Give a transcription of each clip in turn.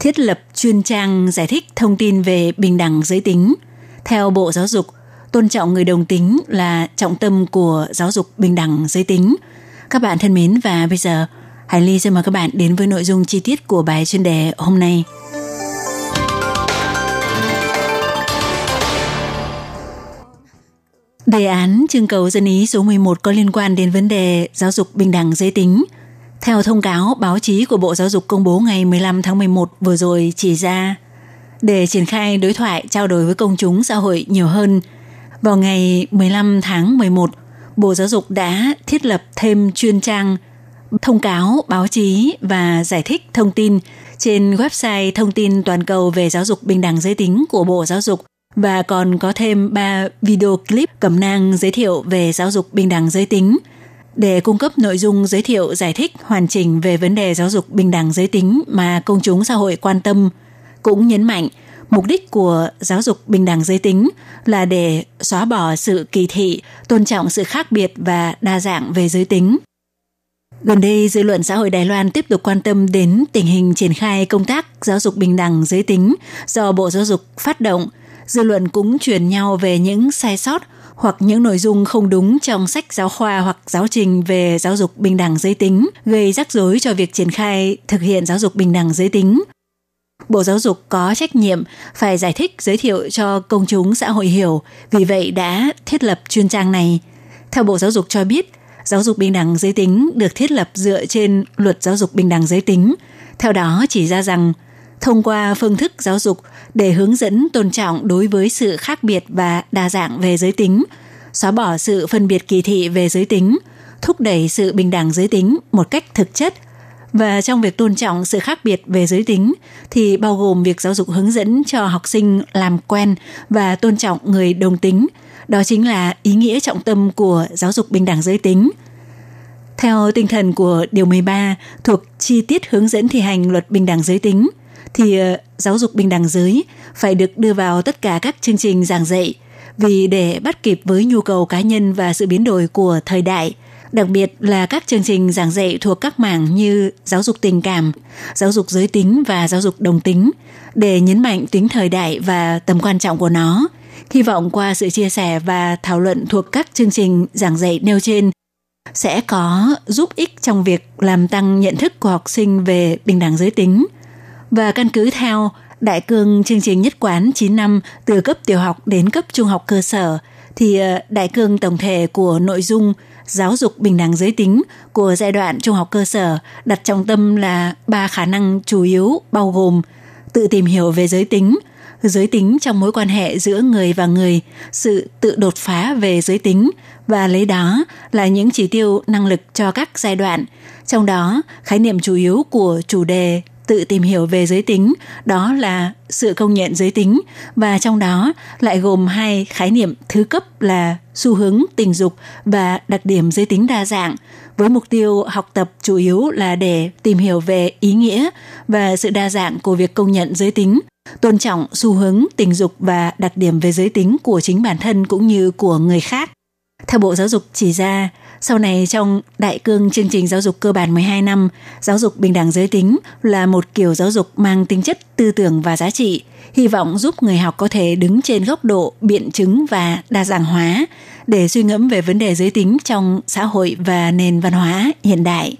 thiết lập chuyên trang giải thích thông tin về bình đẳng giới tính. Theo Bộ Giáo dục, tôn trọng người đồng tính là trọng tâm của giáo dục bình đẳng giới tính. Các bạn thân mến và bây giờ Hải Ly xin mời các bạn đến với nội dung chi tiết của bài chuyên đề hôm nay. Đề án trưng cầu dân ý số 11 có liên quan đến vấn đề giáo dục bình đẳng giới tính – theo thông cáo báo chí của Bộ Giáo dục công bố ngày 15 tháng 11 vừa rồi chỉ ra, để triển khai đối thoại trao đổi với công chúng xã hội nhiều hơn, vào ngày 15 tháng 11, Bộ Giáo dục đã thiết lập thêm chuyên trang thông cáo báo chí và giải thích thông tin trên website thông tin toàn cầu về giáo dục bình đẳng giới tính của Bộ Giáo dục. Và còn có thêm 3 video clip cẩm nang giới thiệu về giáo dục bình đẳng giới tính – để cung cấp nội dung giới thiệu giải thích hoàn chỉnh về vấn đề giáo dục bình đẳng giới tính mà công chúng xã hội quan tâm, cũng nhấn mạnh mục đích của giáo dục bình đẳng giới tính là để xóa bỏ sự kỳ thị, tôn trọng sự khác biệt và đa dạng về giới tính. Gần đây, dư luận xã hội Đài Loan tiếp tục quan tâm đến tình hình triển khai công tác giáo dục bình đẳng giới tính do Bộ Giáo dục phát động. Dư luận cũng truyền nhau về những sai sót hoặc những nội dung không đúng trong sách giáo khoa hoặc giáo trình về giáo dục bình đẳng giới tính, gây rắc rối cho việc triển khai thực hiện giáo dục bình đẳng giới tính. Bộ Giáo dục có trách nhiệm phải giải thích giới thiệu cho công chúng xã hội hiểu, vì vậy đã thiết lập chuyên trang này. Theo Bộ Giáo dục cho biết, giáo dục bình đẳng giới tính được thiết lập dựa trên luật giáo dục bình đẳng giới tính. Theo đó chỉ ra rằng thông qua phương thức giáo dục để hướng dẫn tôn trọng đối với sự khác biệt và đa dạng về giới tính, xóa bỏ sự phân biệt kỳ thị về giới tính, thúc đẩy sự bình đẳng giới tính một cách thực chất và trong việc tôn trọng sự khác biệt về giới tính thì bao gồm việc giáo dục hướng dẫn cho học sinh làm quen và tôn trọng người đồng tính. Đó chính là ý nghĩa trọng tâm của giáo dục bình đẳng giới tính. Theo tinh thần của Điều 13 thuộc chi tiết hướng dẫn thi hành luật bình đẳng giới tính – thì ờ, giáo dục bình đẳng giới phải được đưa vào tất cả các chương trình giảng dạy vì để bắt kịp với nhu cầu cá nhân và sự biến đổi của thời đại, đặc biệt là các chương trình giảng dạy thuộc các mảng như giáo dục tình cảm, giáo dục giới tính và giáo dục đồng tính để nhấn mạnh tính thời đại và tầm quan trọng của nó. Hy vọng qua sự chia sẻ và thảo luận thuộc các chương trình giảng dạy nêu trên sẽ có giúp ích trong việc làm tăng nhận thức của học sinh về bình đẳng giới tính và căn cứ theo đại cương chương trình nhất quán 9 năm từ cấp tiểu học đến cấp trung học cơ sở thì ờ, đại cương tổng thể của nội dung giáo dục bình đẳng giới tính của giai đoạn trung học cơ sở đặt trọng tâm là ba khả năng chủ yếu bao gồm tự tìm hiểu về giới tính, giới tính trong mối quan hệ giữa người và người, sự tự đột phá về giới tính và lấy đó là những chỉ tiêu năng lực cho các giai đoạn. Trong đó, khái niệm chủ yếu của chủ đề tự tìm hiểu về giới tính, đó là sự công nhận giới tính và trong đó lại gồm hai khái niệm thứ cấp là xu hướng tình dục và đặc điểm giới tính đa dạng với mục tiêu học tập chủ yếu là để tìm hiểu về ý nghĩa và sự đa dạng của việc công nhận giới tính tôn trọng xu hướng tình dục và đặc điểm về giới tính của chính bản thân cũng như của người khác. Theo Bộ Giáo dục chỉ ra, sau này trong đại cương chương trình giáo dục cơ bản 12 năm, giáo dục bình đẳng giới tính là một kiểu giáo dục mang tính chất tư tưởng và giá trị, hy vọng giúp người học có thể đứng trên góc độ biện chứng và đa dạng hóa để suy ngẫm về vấn đề giới tính trong xã hội và nền văn hóa hiện đại.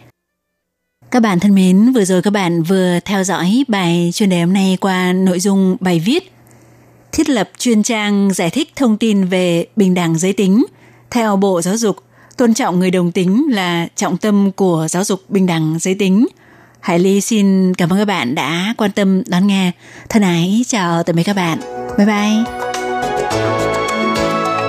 Các bạn thân mến, vừa rồi các bạn vừa theo dõi bài chuyên đề hôm nay qua nội dung bài viết Thiết lập chuyên trang giải thích thông tin về bình đẳng giới tính. Theo Bộ Giáo dục, tôn trọng người đồng tính là trọng tâm của giáo dục bình đẳng giới tính. Hải Ly xin cảm ơn các bạn đã quan tâm đón nghe. Thân ái chào tạm biệt các bạn. Bye bye.